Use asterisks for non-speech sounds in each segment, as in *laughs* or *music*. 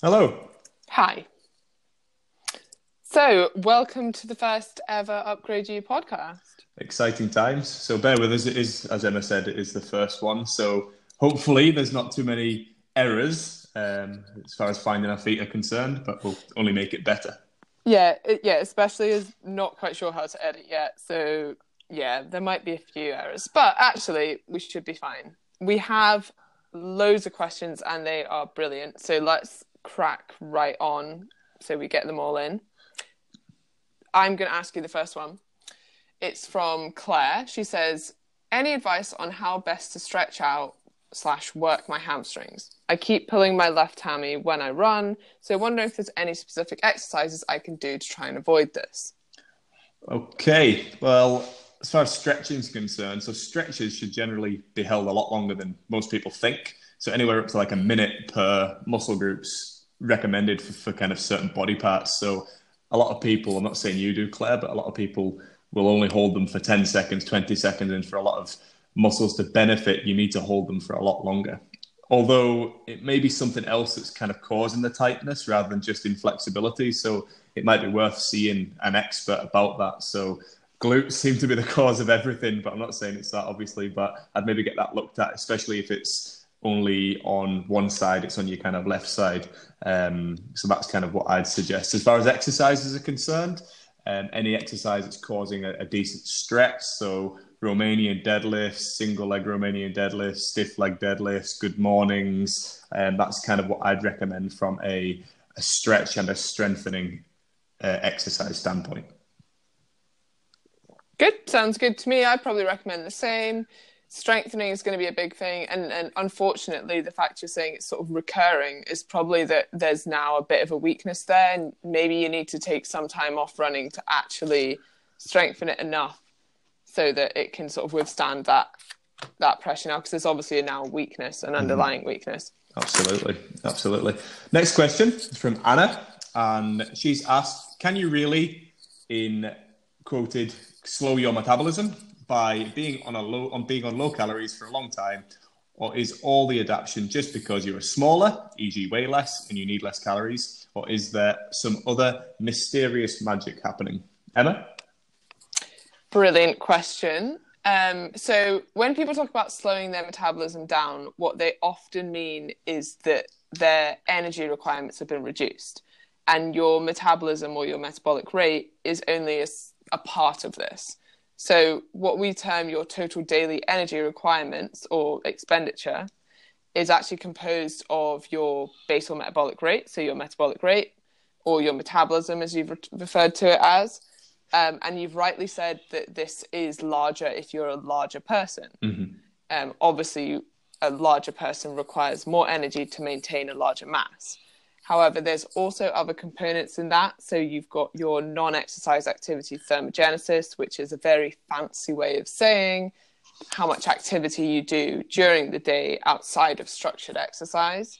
Hello. Hi. So, welcome to the first ever Upgrade You podcast. Exciting times. So bear with us. It is, as Emma said, it is the first one. So hopefully there's not too many errors um, as far as finding our feet are concerned, but we'll only make it better. Yeah, it, yeah, especially as not quite sure how to edit yet. So, yeah, there might be a few errors, but actually, we should be fine. We have loads of questions and they are brilliant. So, let's crack right on so we get them all in. I'm going to ask you the first one. It's from Claire. She says, "Any advice on how best to stretch out slash work my hamstrings? I keep pulling my left hammy when I run, so I wonder if there's any specific exercises I can do to try and avoid this." Okay. Well, as far as stretching is concerned, so stretches should generally be held a lot longer than most people think. So anywhere up to like a minute per muscle groups recommended for, for kind of certain body parts. So a lot of people, I'm not saying you do, Claire, but a lot of people will only hold them for 10 seconds, 20 seconds, and for a lot of muscles to benefit, you need to hold them for a lot longer. Although it may be something else that's kind of causing the tightness rather than just inflexibility. So it might be worth seeing an expert about that. So glutes seem to be the *laughs* cause of everything, but I'm not saying it's that obviously, but I'd maybe get that looked at, especially if it's only on one side, it's on your kind of left side. Um, so that's kind of what I'd suggest. As far as exercises are concerned, um, any exercise that's causing a, a, decent stretch. So Romanian deadlifts, single leg Romanian deadlifts, stiff leg deadlifts, good mornings. And um, that's kind of what I'd recommend from a, a stretch and a strengthening uh, exercise standpoint. Good, sounds good to me. I'd probably recommend the same strengthening is going to be a big thing and and unfortunately the fact you're saying it's sort of recurring is probably that there's now a bit of a weakness there and maybe you need to take some time off running to actually strengthen it enough so that it can sort of withstand that that pressure now because there's obviously now weakness an mm-hmm. underlying mm. weakness absolutely absolutely next question is from anna and she's asked can you really in quoted slow your metabolism by being on a low on being on low calories for a long time, or is all the adaptation just because you're smaller, e.g., weigh less, and you need less calories, or is there some other mysterious magic happening? Emma, brilliant question. Um, so when people talk about slowing their metabolism down, what they often mean is that their energy requirements have been reduced, and your metabolism or your metabolic rate is only a, a part of this. So, what we term your total daily energy requirements or expenditure is actually composed of your basal metabolic rate, so your metabolic rate, or your metabolism, as you've re- referred to it as. Um, and you've rightly said that this is larger if you're a larger person. Mm-hmm. Um, obviously, a larger person requires more energy to maintain a larger mass. However, there's also other components in that. So you've got your non exercise activity thermogenesis, which is a very fancy way of saying how much activity you do during the day outside of structured exercise.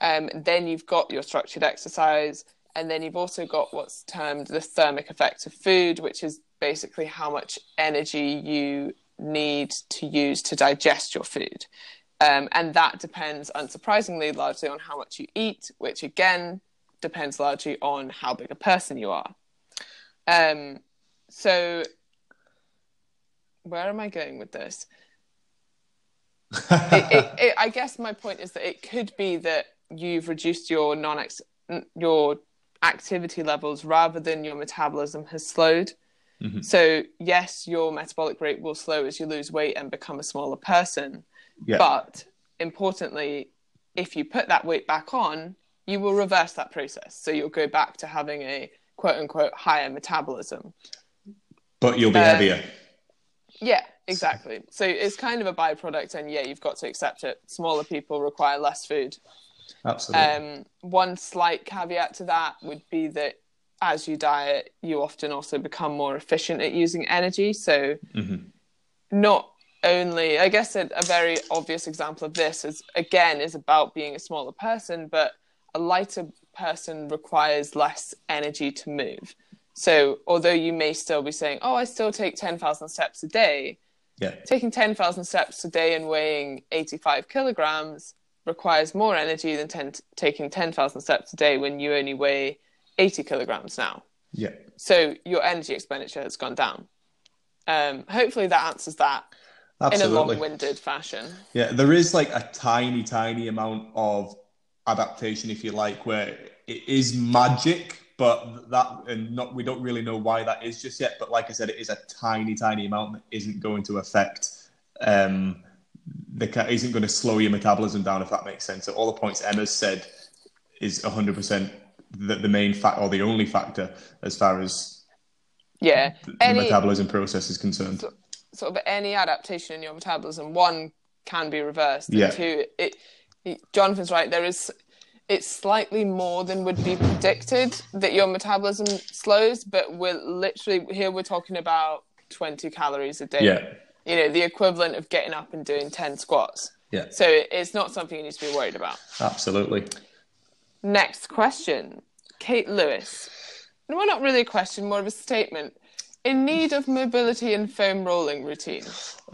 Um, then you've got your structured exercise, and then you've also got what's termed the thermic effect of food, which is basically how much energy you need to use to digest your food. Um, and that depends, unsurprisingly, largely on how much you eat, which again depends largely on how big a person you are. Um, so, where am I going with this? *laughs* it, it, it, I guess my point is that it could be that you've reduced your non your activity levels rather than your metabolism has slowed. Mm-hmm. So yes, your metabolic rate will slow as you lose weight and become a smaller person. Yeah. But importantly, if you put that weight back on, you will reverse that process. So you'll go back to having a quote unquote higher metabolism. But you'll be um, heavier. Yeah, exactly. So it's kind of a byproduct, and yeah, you've got to accept it. Smaller people require less food. Absolutely. Um, one slight caveat to that would be that as you diet, you often also become more efficient at using energy. So, mm-hmm. not only i guess a, a, very obvious example of this is again is about being a smaller person but a lighter person requires less energy to move so although you may still be saying oh i still take 10,000 steps a day yeah taking 10,000 steps a day and weighing 85 kilograms requires more energy than 10, taking 10,000 steps a day when you only weigh 80 kilograms now. Yeah. So your energy expenditure has gone down. Um, hopefully that answers that Absolutely. in a long-winded fashion. Yeah, there is like a tiny, tiny amount of adaptation, if you like, where it is magic, but that and not we don't really know why that is just yet. But like I said, it is a tiny, tiny amount that isn't going to affect um the isn't going to slow your metabolism down if that makes sense. So all the points Emma's said is hundred percent the, the main fact or the only factor as far as Yeah. the Any metabolism process is concerned. So- sort of any adaptation in your metabolism, one can be reversed. And Yeah. two, it, it- Jonathan's right. There is, it's slightly more than would be predicted that your metabolism slows, but we're literally here. We're talking about twenty calories a day. Yeah, You know, the equivalent of getting up and doing ten squats. yeah, So it's not something you need to be worried about. absolutely. Next question, Kate Lewis. Well, not really a question, more of a statement. In need of mobility and foam rolling routine.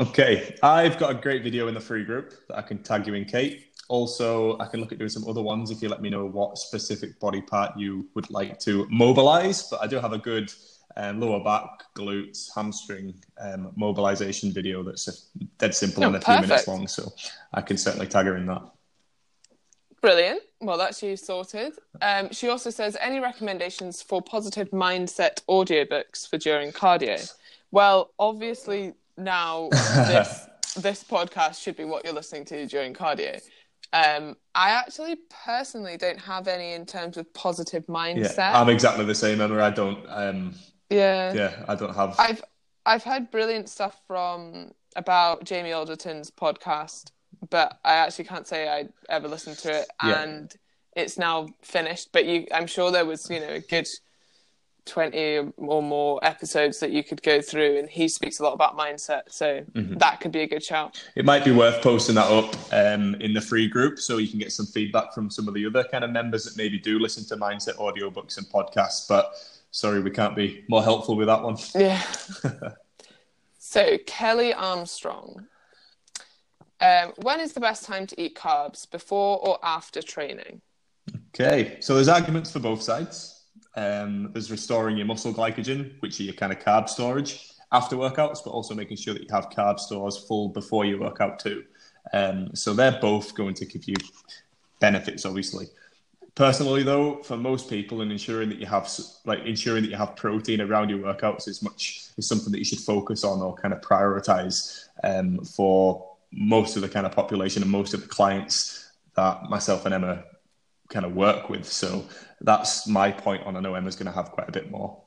Okay, I've got a great video in the free group that I can tag you in, Kate. Also, I can look at doing some other ones if you let me know what specific body part you would like to mobilize. But I do have a good um, lower back, glutes, hamstring um, mobilization video that's a, dead simple Oh, and a few minutes long. So I can certainly tag her in that. Brilliant. Well, that's you sorted. Um, she also says, any recommendations for positive mindset audiobooks for during cardio? Well, obviously now this *laughs* this podcast should be what you're listening to during cardio. Um, I actually personally don't have any in terms of positive Yeah, mindset. I'm exactly the same, Emma. I don't. Um, yeah. yeah, I don't have. I've I've heard brilliant stuff from about Jamie Alderton's podcast, but I actually can't say I ever listened to it, Yeah. and it's now finished. But you, I'm sure there was you know a good twenty or more episodes that you could go through, and he speaks a lot about mindset, so Mm-hmm. that could be a good shout. It might be worth posting that up um, in the free group so you can get some feedback from some of the other kind of members that maybe do listen to mindset audiobooks and podcasts. But sorry, we can't be more helpful with that one. Yeah. *laughs* so Kelly Armstrong. Um, when is the best time to eat carbs? Before or after training? Okay, so there's arguments for both sides. Um, there's restoring your muscle glycogen, which are your kind of carb storage after workouts, but also making sure that you have carb stores full before you work out too. Um, so they're both going to give you benefits, obviously. Personally, though, for most people, and ensuring that you have like ensuring that you have protein around your workouts is much is something that you should focus on or kind of prioritize um, for most of the kind of population and most of the clients that myself and Emma kind of work with. So that's my point on. I know Emma's going to have quite a bit more.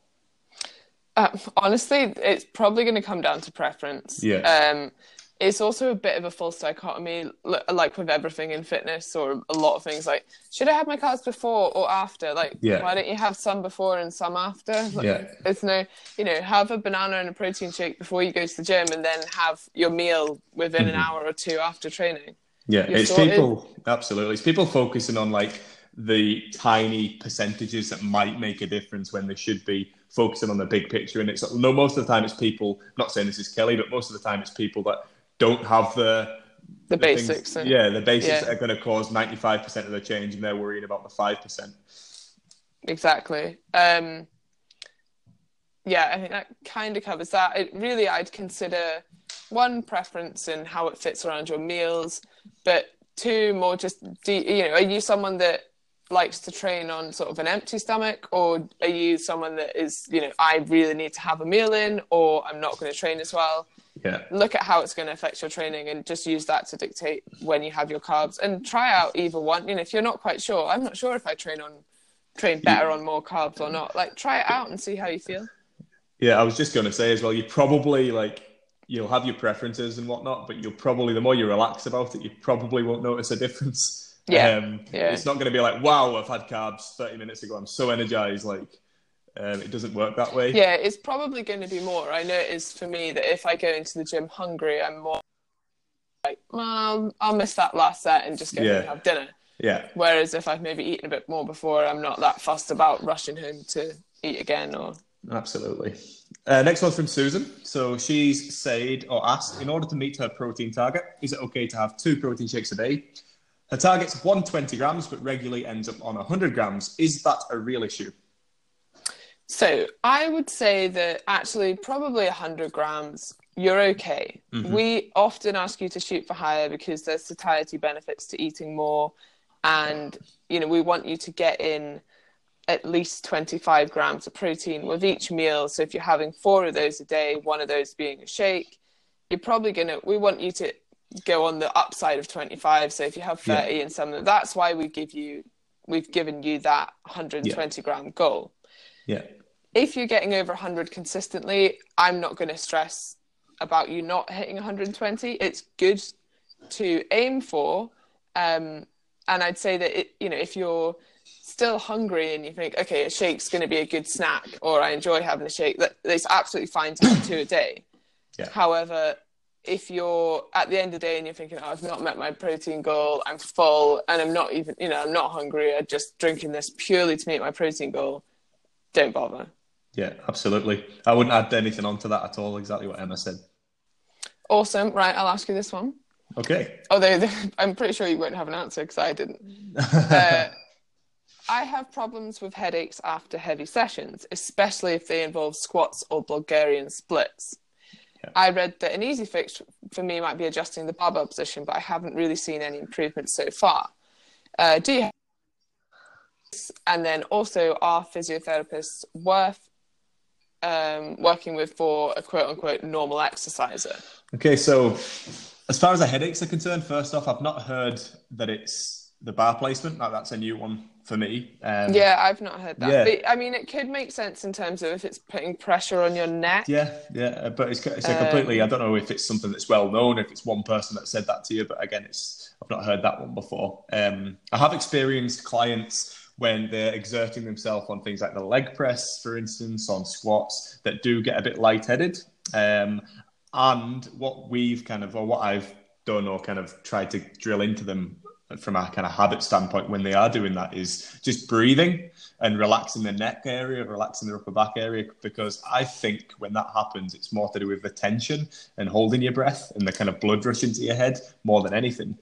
Uh, honestly, it's probably going to come down to preference. Yeah. Um, it's also a bit of a false dichotomy, like with everything in fitness or a lot of things. Like, should I have my carbs before or after? Like, Yeah. why don't you have some before and some after? *laughs* Like, Yeah. It's no, you know, have a banana and a protein shake before you go to the gym, and then have your meal within Mm-hmm. an hour or two after training. Yeah, You're it's sorted. people absolutely. It's people focusing on like the tiny percentages that might make a difference when they should be focusing on the big picture. And it's no, most of the time it's people. Not saying this is Kelly, but most of the time it's people that don't have the The, things- basics. and- yeah, the basics yeah. are going to cause ninety five percent of the change, and they're worrying about the five percent. Exactly. Um, yeah, I think that kind of covers that. It really, I'd consider one preference in how it fits around your meals, but two more just do you know are you someone that likes to train on sort of an empty stomach, or are you someone that is you know I really need to have a meal in, or I'm not going to train as well? Yeah, look at how it's going to affect your training and just use that to dictate when you have your carbs and try out either one you know if you're not quite sure i'm not sure if i train on train better on more carbs or not like try it out and see how you feel yeah. I was just going to say as well. You probably like you'll have your preferences and whatnot, but you'll probably the more you relax about it, you probably won't notice a difference. Yeah, um, yeah. It's not going to be like, wow, I've had carbs 30 minutes ago. I'm so energized. Like, um, it doesn't work that way. yeah it's probably going to be more i know it is for me that if i go into the gym hungry i'm more like well i'll miss that last set and just go Yeah. and have dinner Yeah. whereas if i've maybe eaten a bit more before i'm not that fussed about rushing home to eat again or Absolutely. Uh, next one's from Susan. So she's said or asked, in order to meet her protein target, is it okay to have two protein shakes a day? Her target's 120 grams, but regularly ends up on 100 grams. Is that a real issue? So I would say that actually probably 100 grams, you're okay. Mm-hmm. We often ask you to shoot for higher because there's satiety benefits to eating more. And, you know, we want you to get in at least 25 grams of protein with each meal. So if you're having four of those a day, one of those being a shake, you're probably going to, we want you to go on the upside of 25. So if you have 30 Yeah. and something, that's why we give you, we've given you that 120 gram goal Yeah. if you're getting over 100 consistently, I'm not going to stress about you not hitting 120. It's good to aim for, um, and I'd say that it, you know if you're still hungry and you think, okay, a shake's going to be a good snack, or I enjoy having a shake, that it's absolutely fine to have two a day. *coughs* Yeah. However, if you're at the end of the day and you're thinking, oh, I've not met my protein goal, I'm full, and I'm not even, you know, I'm not hungry, I'm just drinking this purely to meet my protein goal, don't bother. Yeah, absolutely. I wouldn't add anything onto that at all. Exactly what Emma said. Awesome. Right, I'll ask you this one. Okay. Although *laughs* I'm pretty sure you won't have an answer because I didn't. *laughs* Uh, I have problems with headaches after heavy sessions, especially if they involve squats or Bulgarian splits. Yeah. I read that an easy fix for me might be adjusting the barbell position, but I haven't really seen any improvement so far. Uh, do you have and then also are physiotherapists worth um, working with for a quote unquote normal exerciser? Okay, so as far as the headaches are concerned, first off, I've not heard that it's the bar placement. Like, that's a new one for me. Um, Yeah, I've not heard that. Yeah. But, I mean, it could make sense in terms of if it's putting pressure on your neck. Yeah, yeah, uh, but it's, it's a Um, completely. I don't know if it's something that's well known, if it's one person that said that to you, but again, it's I've not heard that one before. Um, I have experienced clients when they're exerting themselves on things like the leg press, for instance, on squats that do get a bit lightheaded. Um, and what we've kind of, or what I've done, or kind of tried to drill into them from a kind of habit standpoint when they are doing that is just breathing and relaxing the neck area, relaxing the upper back area. Because I think when that happens, it's more to do with the tension and holding your breath and the kind of blood rush into your head more than anything.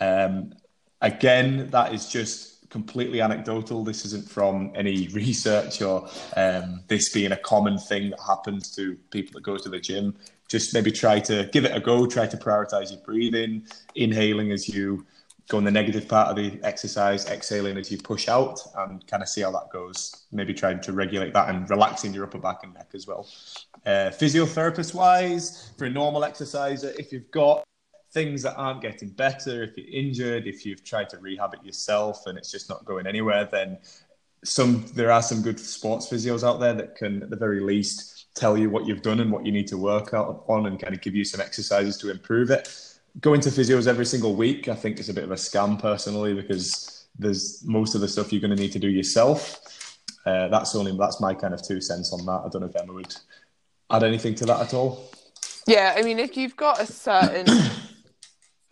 Um, again, that is just completely anecdotal. This isn't from any *laughs* research or um, this being a common thing that happens to people that go to the gym. Just maybe try to give it a go. Try to prioritize your breathing, inhaling as you go in the negative part of the exercise, exhaling as you push out, and kind of see how that goes. Maybe trying to regulate that and relaxing your upper back and neck as well. Uh, physiotherapist wise, for a normal exerciser, if you've got things that aren't getting better, if you're injured, if you've tried to rehab it yourself and it's just not going anywhere, then some there are some good sports physios out there that can at the very least tell you what you've done and what you need to work out on and kind of give you some exercises to improve it. Going to physios every single week, I think is a bit of a scam personally because there's most of the stuff you're going to need to do yourself. Uh, that's only that's my kind of two cents on that. I don't know if Emma would add anything to that at all. Yeah, I mean, if you've got a certain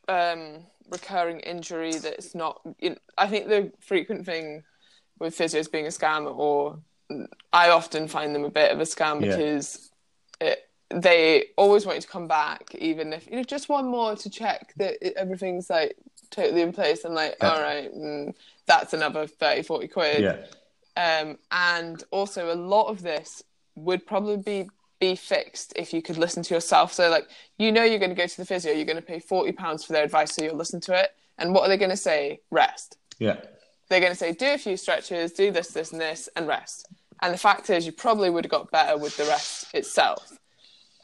um, recurring injury that's not, you know, I think the frequent thing with physios being a scam, or I often find them a bit of a scam Yeah. because it, they always want you to come back, even if you know just one more to check that it, everything's like totally in place. I'm like, Yeah. all right, mm, that's another 30, 40 quid. Yeah, Um, and also, a lot of this would probably be be fixed if you could listen to yourself. So, like, you know, you're going to go to the physio, you're going to pay forty pounds for their advice, so you'll listen to it. And what are they going to say? Rest. yeah, They're going to say, do a few stretches, do this, this, and this, and rest. And the fact is, you probably would have got better with the rest itself.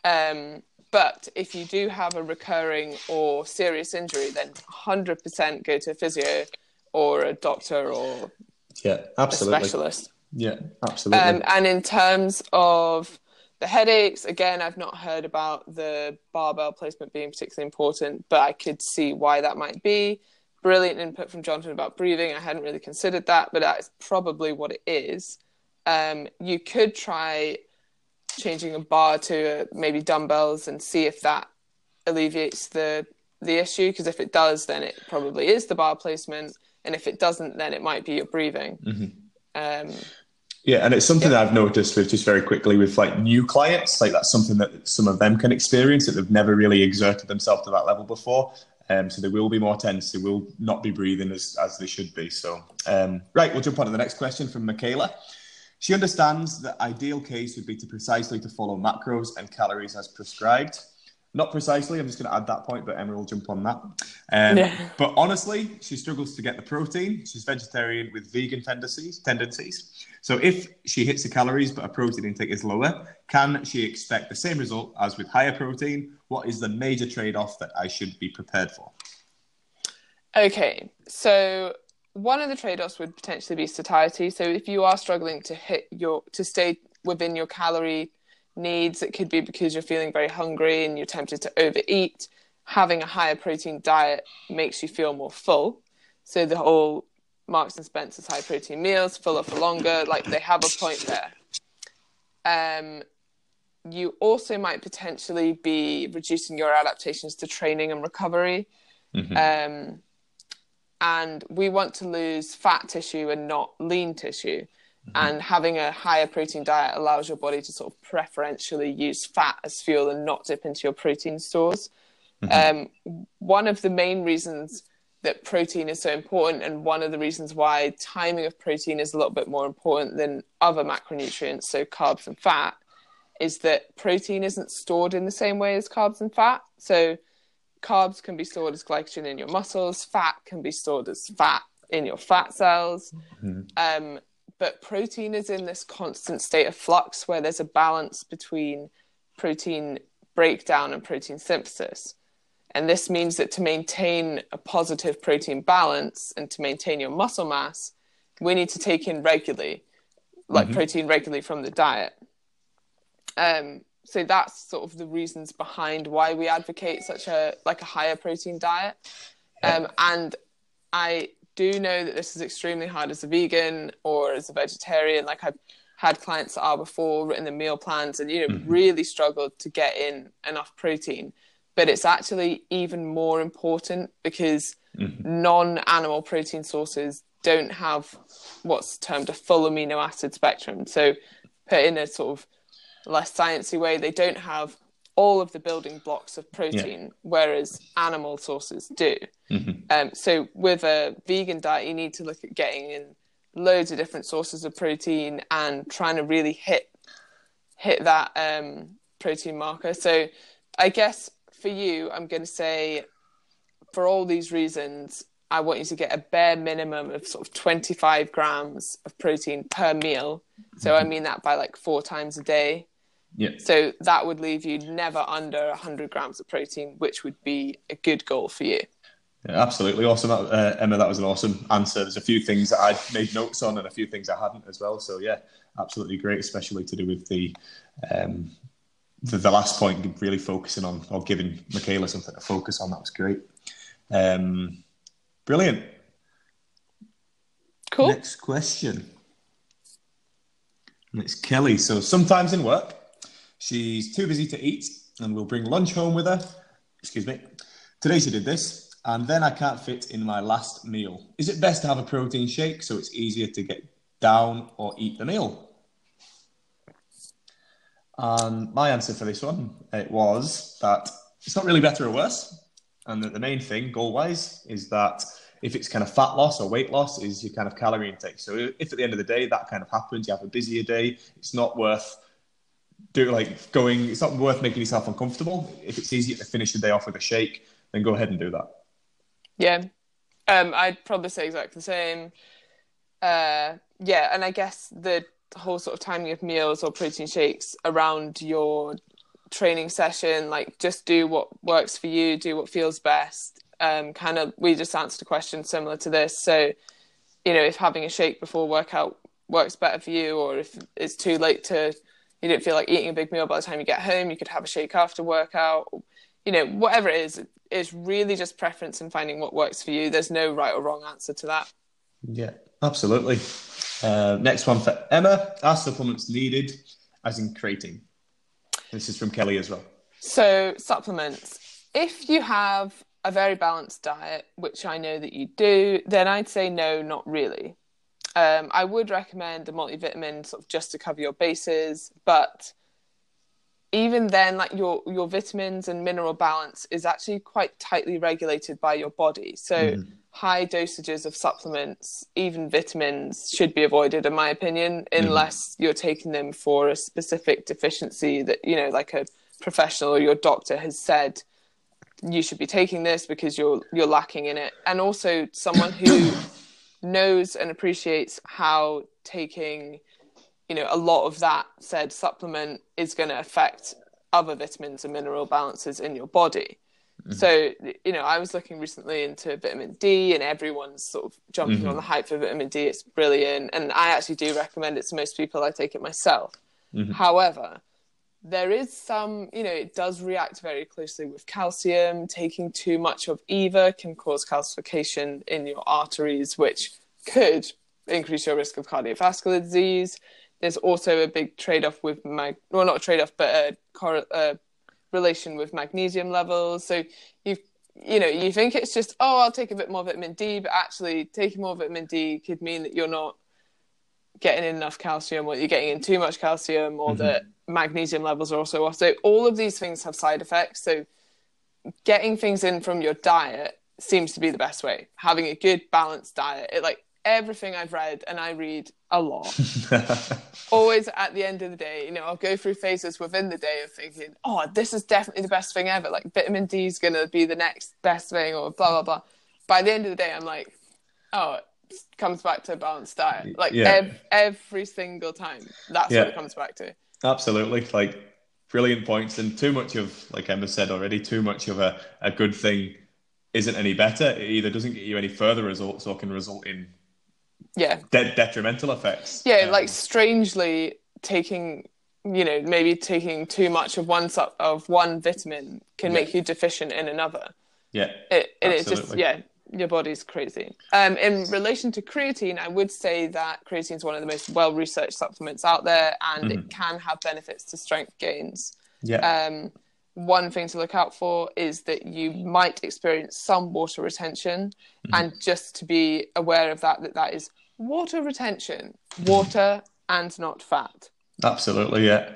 Um, but if you do have a recurring or serious injury, then 100% go to a physio or a doctor or yeah, a absolutely. specialist. Yeah, absolutely. Um, and in terms of the headaches, again, I've not heard about the barbell placement being particularly important, but I could see why that might be. Brilliant input from Jonathan about breathing. I hadn't really considered that, but that is probably what it is. Um, you could try changing a bar to uh, maybe dumbbells and see if that alleviates the the issue. Because if it does, then it probably is the bar placement, and if it doesn't, then it might be your breathing. Um, Yeah, and it's something that I've noticed with just very quickly with like new clients, like that's something that some of them can experience that they've never really exerted themselves to that level before. Um, so they will be more tense. They will not be breathing as, as they should be. So, um, right, we'll jump on to the next question from Michaela. She understands the ideal case would be to precisely to follow macros and calories as prescribed. Not precisely, I'm just going to add that point, but Emma will jump on that. Um, yeah. But honestly, she struggles to get the protein. She's vegetarian with vegan tendencies. tendencies. So if she hits the calories but her protein intake is lower, can she expect the same result as with higher protein? What is the major trade off that I should be prepared for? Okay, so one of the trade offs would potentially be satiety. So if you are struggling to hit your to stay within your calorie needs. It could be because you're feeling very hungry and you're tempted to overeat. Having a higher protein diet makes you feel more full. So the whole Marks and Spencer's high protein meals, fuller for longer, like they have a point there. Um, you also might potentially be reducing your adaptations to training and recovery. Mm-hmm. Um, and we want to lose fat tissue and not lean tissue. Mm-hmm. And having a higher protein diet allows your body to sort of preferentially use fat as fuel and not dip into your protein stores. Mm-hmm. Um, one of the main reasons that protein is so important, and one of the reasons why timing of protein is a little bit more important than other macronutrients, so carbs and fat, is that protein isn't stored in the same way as carbs and fat. So carbs can be stored as glycogen in your muscles, fat can be stored as fat in your fat cells. Mm-hmm. Um, but protein is in this constant state of flux where there's a balance between protein breakdown and protein synthesis. And this means that to maintain a positive protein balance and to maintain your muscle mass, we need to take in regularly, like mm-hmm. protein regularly from the diet. Um, so that's sort of the reasons behind why we advocate such a like a higher protein diet. Um, and I do know that this is extremely hard as a vegan or as a vegetarian. Like I've had clients that are before written the meal plans and you know mm-hmm. really struggled to get in enough protein. But it's actually even more important because mm-hmm. non-animal protein sources don't have what's termed a full amino acid spectrum. So put in a sort of less sciencey way, they don't have all of the building blocks of protein, yeah. whereas animal sources do. Mm-hmm. Um, so with a vegan diet, you need to look at getting in loads of different sources of protein and trying to really hit hit that um, protein marker. So I guess for you, I'm going to say for all these reasons, I want you to get a bare minimum of sort of 25 grams of protein per meal. So mm-hmm. I mean that by like four times a day. Yeah. So that would leave you never under 100 grams of protein, which would be a good goal for you. Yeah, absolutely awesome, uh, Emma. That was an awesome answer. There's a few things that I made notes on, and a few things I hadn't as well. So yeah, absolutely great, especially to do with the um, the, the, last point, really focusing on or giving Michaela something to focus on. That was great. Um, brilliant. Cool. Next question. And it's Kelly. So sometimes in work, She's too busy to eat and we'll bring lunch home with her. Excuse me. Today she did this, and then I can't fit in my last meal. Is it best to have a protein shake so it's easier to get down or eat the meal? And my answer for this one it was that it's not really better or worse, and that the main thing goal wise is that if it's kind of fat loss or weight loss is your kind of calorie intake. So if at the end of the day that kind of happens, you have a busier day, it's not worth do like going. It's not worth making yourself uncomfortable. If it's easier to finish the day off with a shake, then go ahead and do that. Yeah, um, I'd probably say exactly the same. Uh, yeah, and I guess the whole sort of timing of meals or protein shakes around your training session, like just do what works for you, do what feels best. Um, kind of, we just answered a question similar to this. So, you know, if having a shake before workout works better for you, or if it's too late to you don't feel like eating a big meal by the time you get home, you could have a shake after workout. You know, whatever it is, it's really just preference and finding what works for you. There's no right or wrong answer to that. Yeah, absolutely. Uh, next one for Emma. Are supplements needed, as in creatine? This is from Kelly as well. So, supplements. If you have a very balanced diet, which I know that you do, then I'd say no, not really. Um, I would recommend a multivitamin sort of just to cover your bases, but even then, like your your vitamins and mineral balance is actually quite tightly regulated by your body. So Mm-hmm. High dosages of supplements, even vitamins, should be avoided, in my opinion, Mm-hmm. unless you're taking them for a specific deficiency that you know, like a professional or your doctor has said you should be taking this because you're you're lacking in it, and also someone who *coughs* knows and appreciates how taking you know a lot of that said supplement is going to affect other vitamins and mineral balances in your body Mm-hmm. so you know i was looking recently into vitamin d and everyone's sort of jumping on mm-hmm. the hype for vitamin d. It's brilliant. And i actually do recommend it to most people. I take it myself. Mm-hmm. However there is some, you know, it does react very closely with calcium. Taking too much of either can cause calcification in your arteries, which could increase your risk of cardiovascular disease. There's also a big trade off with, mag- well, not a trade off, but a, cor- a relation with magnesium levels. So you you know, you think it's just, oh, I'll take a bit more vitamin D, but actually taking more vitamin D could mean that you're not getting enough calcium or you're getting in too much calcium or mm-hmm. that magnesium levels are also off. So all of these things have side effects. So getting things in from your diet seems to be the best way. Having a good balanced diet. It like everything I've read and I read a lot. *laughs* Always at the end of the day, you know, I'll go through phases within the day of thinking, oh, this is definitely the best thing ever. Like vitamin D is gonna be the next best thing or blah blah blah. By the end of the day I'm like, oh, it comes back to a balanced diet. Like Yeah. ev- every single time. That's Yeah. what it comes back to. Absolutely. Like brilliant points. And too much of, like Emma said already, too much of a, a good thing isn't any better. It either doesn't get you any further results or can result in Yeah. de- detrimental effects. Yeah, Um, like strangely taking, you know, maybe taking too much of one sup- of one vitamin can Yeah. make you deficient in another. yeah. It, it is just yeah, your body's crazy. Um, in relation to creatine, I would say that creatine is one of the most well researched supplements out there, and Mm-hmm. it can have benefits to strength gains. Yeah. Um, one thing to look out for is that you might experience some water retention, Mm-hmm. and just to be aware of that, that that is water retention, water and not fat. Absolutely, yeah.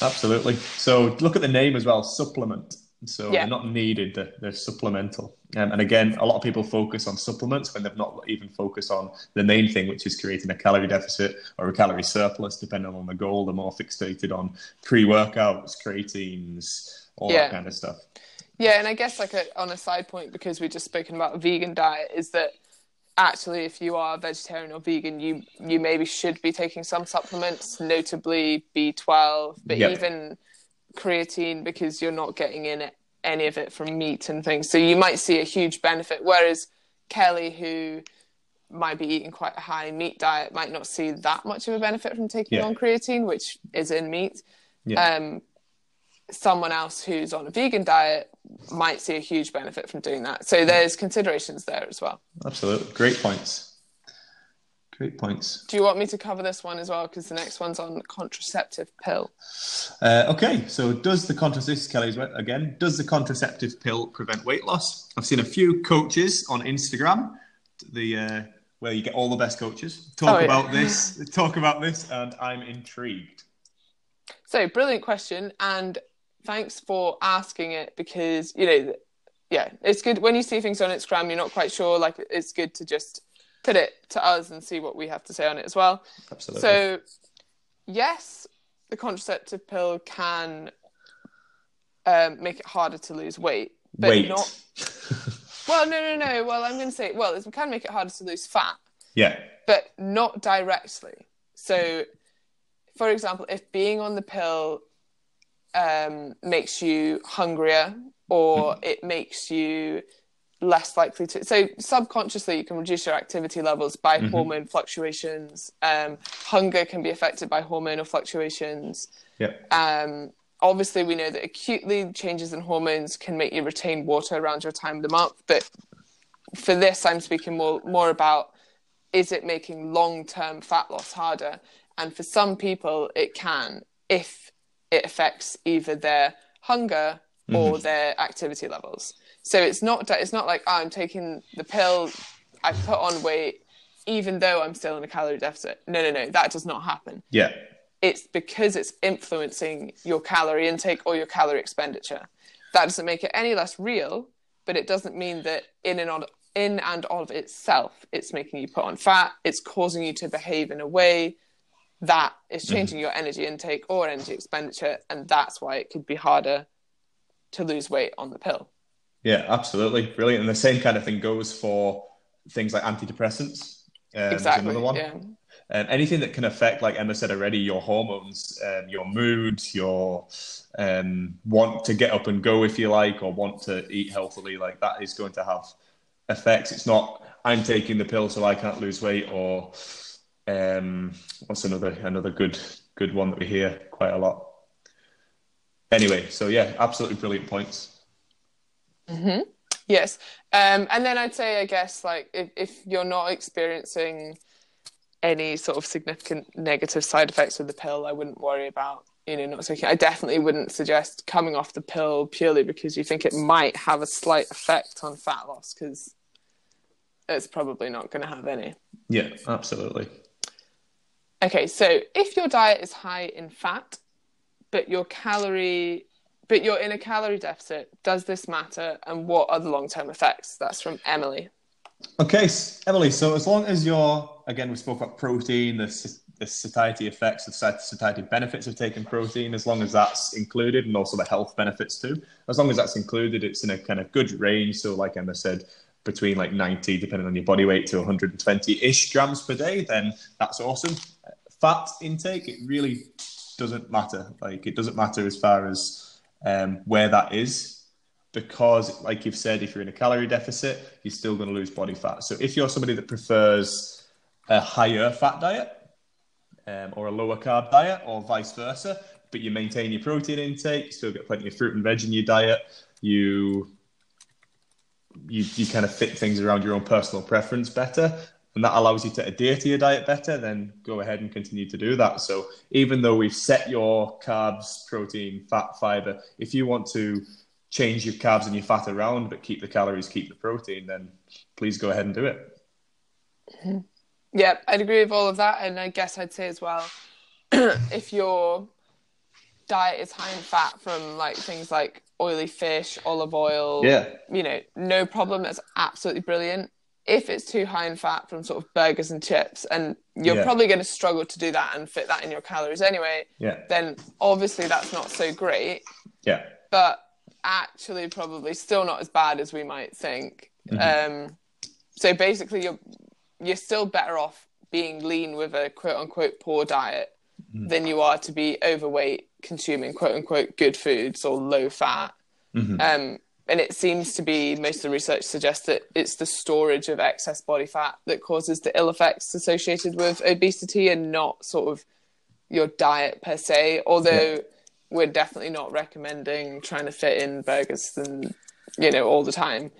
Absolutely. So look at the name as well, supplement. So Yeah. they're not needed, they're, they're supplemental. Um, and again, a lot of people focus on supplements when they've not even focused on the main thing, which is creating a calorie deficit or a calorie surplus, depending on the goal. They're more fixated on pre workouts, creatines, all Yeah. that kind of stuff. Yeah, and I guess like a, on a side point, because we've just spoken about vegan diet, is that actually if you are vegetarian or vegan, you you maybe should be taking some supplements, notably B12, but Yep. even creatine because you're not getting in any of it from meat and things. So you might see a huge benefit. Whereas Kelly, who might be eating quite a high meat diet, might not see that much of a benefit from taking Yeah. on creatine, which is in meat. Yeah. Um, someone else who's on a vegan diet might see a huge benefit from doing that. So there's considerations there as well. Absolutely. Great points. Great points. Do you want me to cover this one as well? Because the next one's on contraceptive pill. Uh, okay, so does the contraceptive Kelly's again? Does the contraceptive pill prevent weight loss? I've seen a few coaches on Instagram, the uh, where you get all the best coaches talk Oh, yeah. about *laughs* this, talk about this, and I'm intrigued. So brilliant question, and thanks for asking it because you know, yeah, it's good when you see things on Instagram. You're not quite sure. Like it's good to just put it to us and see what we have to say on it as well. Absolutely. So, yes, the contraceptive pill can um, make it harder to lose weight, but Wait. not. *laughs* Well, no, no, no. Well, I'm going to say, well, it can make it harder to lose fat, yeah. but not directly. So, for example, if being on the pill um, makes you hungrier or it makes you less likely to. So, subconsciously, you can reduce your activity levels by hormone fluctuations. Um, hunger can be affected by hormonal fluctuations. Yeah. Um, obviously, we know that acutely changes in hormones can make you retain water around your time of the month. But for this, I'm speaking more more about is it making long term fat loss harder? And for some people, it can if it affects either their hunger mm-hmm. or their activity levels. So it's not it's not like oh, I'm taking the pill, I put on weight, even though I'm still in a calorie deficit. No, no, no, that does not happen Yeah. it's because it's influencing your calorie intake or your calorie expenditure. That doesn't make it any less real, but it doesn't mean that in and of, in and of itself, it's making you put on fat. It's causing you to behave in a way that is mm-hmm. changing mm-hmm. your energy intake or energy expenditure, and that's why it could be harder to lose weight on the pill. Yeah, absolutely, brilliant. And the same kind of thing goes for things like antidepressants. Um, exactly. Another one. Yeah. Um, anything that can affect, like Emma said already, your hormones, um, your mood, your um, want to get up and go if you like, or want to eat healthily, like that is going to have effects. It's not I'm taking the pill so I can't lose weight, or um, what's another another good good one that we hear quite a lot. Anyway, so yeah, absolutely brilliant points. Mm-hmm. Yes, um, and then I'd say, I guess, like if, if you're not experiencing any sort of significant negative side effects with the pill, I wouldn't worry about you know not taking. I definitely wouldn't suggest coming off the pill purely because you think it might have a slight effect on fat loss because it's probably not going to have any. Yeah, absolutely. Okay, so if your diet is high in fat, but your calorie but you're in a calorie deficit, does this matter and what are the long-term effects? That's from Emily. Okay, Emily, so as long as you're again we spoke about protein, the the satiety effects, the satiety benefits of taking protein, as long as that's included, and also the health benefits too. As long as that's included, it's in a kind of good range. So, like Emma said, between like 90, depending on your body weight, to 120 ish grams per day, then that's awesome fat intake, it really doesn't matter. Like it doesn't matter as far as um, where that is, because like you've said, if you're in a calorie deficit, you're still going to lose body fat. So if you're somebody that prefers a higher fat diet um, or a lower carb diet, or vice versa, but you maintain your protein intake, you still get plenty of fruit and veg in your diet, you you, you kind of fit things around your own personal preference better and that allows you to adhere to your diet better, then go ahead and continue to do that. So even though we've set your carbs, protein, fat, fiber, if you want to change your carbs and your fat around but keep the calories, keep the protein, then please go ahead and do it. Mm-hmm. Yeah, I'd agree with all of that. And I guess I'd say as well, *clears throat* if your diet is high in fat from like things like oily fish, olive oil, yeah, you know, no problem. That's absolutely brilliant if it's too high in fat from sort of burgers and chips and you're yeah. probably going to struggle to do that and fit that in your calories anyway yeah. then obviously that's not so great yeah but actually probably still not as bad as we might think mm-hmm. um, so basically you're you're still better off being lean with a quote unquote poor diet mm-hmm. than you are to be overweight consuming quote unquote good foods or low fat mm-hmm. um, and it seems to be most of the research suggests that it's the storage of excess body fat that causes the ill effects associated with obesity and not sort of your diet per se. Although yeah. we're definitely not recommending trying to fit in burgers and you know all the time.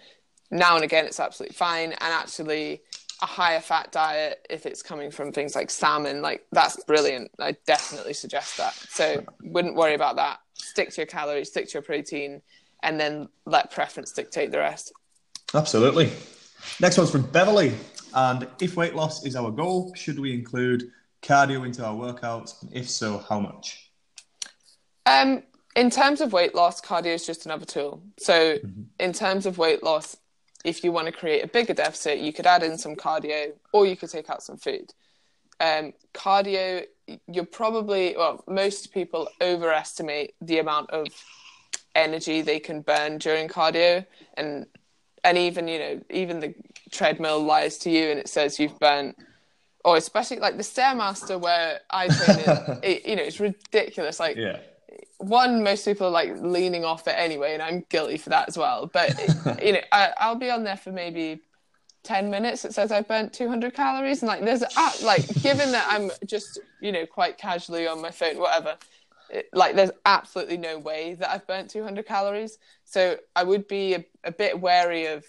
Now and again it's absolutely fine. And actually a higher fat diet if it's coming from things like salmon like that's brilliant. I definitely suggest that. So wouldn't worry about that. Stick to your calories stick to your protein and then let preference dictate the rest. Absolutely. Next one's from Beverly. And if weight loss is our goal, should we include cardio into our workouts? And if so, how much? Um, in terms of weight loss, cardio is just another tool. So, mm-hmm. in terms of weight loss, if you want to create a bigger deficit, you could add in some cardio or you could take out some food. Um, cardio, you're probably, well, most people overestimate the amount of energy they can burn during cardio. And and even you know even the treadmill lies to you and it says you've burnt or especially like the stairmaster where i train in, *laughs* it, you know it's ridiculous. Like yeah. one most people are like leaning off it anyway and i'm guilty for that as well. But *laughs* you know I, i'll be on there for maybe 10 minutes. It says i've burnt 200 calories. And like there's like given that i'm just you know quite casually on my phone whatever like there's absolutely no way that I've burnt 200 calories. So I would be a, a bit wary of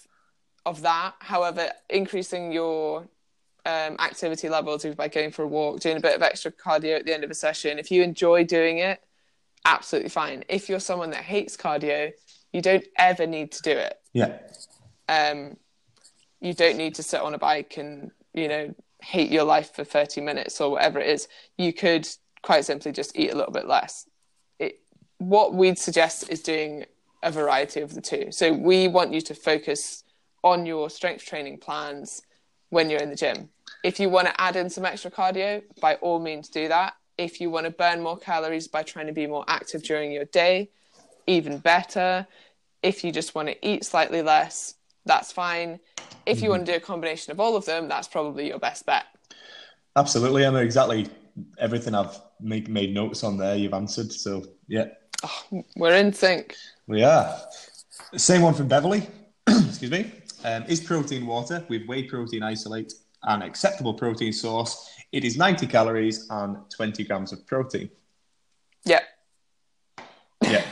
of that. However, increasing your um, activity levels by going for a walk, doing a bit of extra cardio at the end of a session, if you enjoy doing it, absolutely fine. If you're someone that hates cardio, you don't ever need to do it. Yeah. Um, you don't need to sit on a bike and you know hate your life for 30 minutes or whatever it is. You could quite simply just eat a little bit less. It, what we'd suggest is doing a variety of the two. So we want you to focus on your strength training plans when you're in the gym. If you want to add in some extra cardio, by all means do that. If you want to burn more calories by trying to be more active during your day, even better. If you just want to eat slightly less, that's fine. If you mm-hmm. want to do a combination of all of them, that's probably your best bet. Absolutely. I know exactly everything I've make, made notes on there. You've answered. So, yeah. Oh, we're in sync. We are. Same one from Beverly. *clears throat* Excuse me. Um, is protein water with whey protein isolate an acceptable protein source? It is 90 calories and 20 grams of protein. Yeah. Yeah.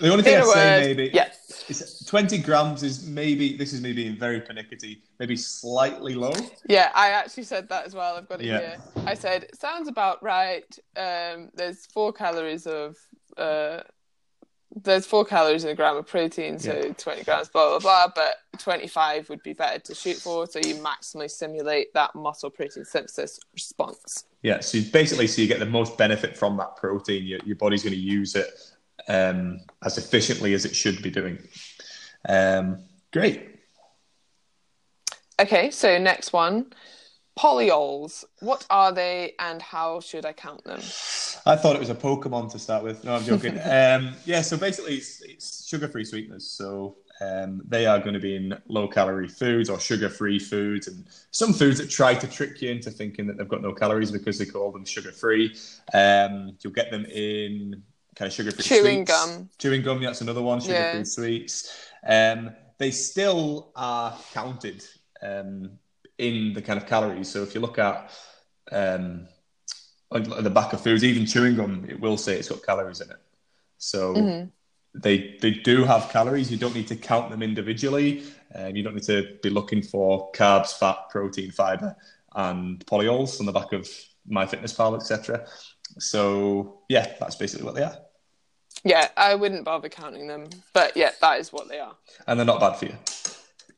The only thing *laughs* I'd say maybe yeah. Is 20 grams is maybe, this is me being very pernickety, maybe slightly low. Yeah, I actually said that as well. I've got it yeah. here. I said, sounds about right. Um, there's four calories of uh, there's four calories in a gram of protein, so yeah. 20 grams, blah, blah, blah. But 25 would be better to shoot for, so you maximally simulate that muscle protein synthesis response. Yeah, so basically, so you get the most benefit from that protein. Your, your body's going to use it um, as efficiently as it should be doing. Um, great. Okay, so next one. Polyols, what are they and how should I count them? I thought it was a Pokemon to start with. No, I'm joking. *laughs* um, yeah, so basically it's, it's sugar-free sweeteners. So um, they are going to be in low-calorie foods or sugar-free foods, and some foods that try to trick you into thinking that they've got no calories because they call them sugar-free. Um, you'll get them in kind of sugar-free chewing sweets. gum. Chewing gum, yeah, that's another one. Sugar-free yeah. sweets. Um, they still are counted. Um, in the kind of calories. So if you look at um, on the back of foods, even chewing gum, it will say it's got calories in it. So mm-hmm. they they do have calories. You don't need to count them individually, and um, you don't need to be looking for carbs, fat, protein, fiber, and polyols on the back of MyFitnessPal, etc. So yeah, that's basically what they are. Yeah, I wouldn't bother counting them, but yeah, that is what they are. And they're not bad for you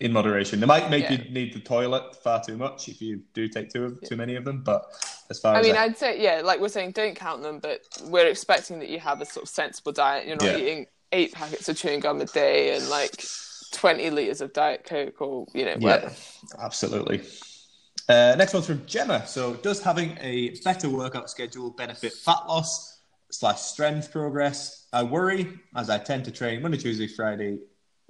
in moderation. They might make yeah. you need the toilet far too much if you do take too of, too many of them. But as far as I as mean, I... would say yeah, like we're saying, don't count them, but we're expecting that you have a sort of sensible diet. You're not yeah. eating eight packets of chewing gum a day and like twenty liters of diet coke or you know. Yeah, absolutely. Uh, next one's from Gemma. So, does having a better workout schedule benefit fat loss slash strength progress? I worry as I tend to train Monday, Tuesday, Friday,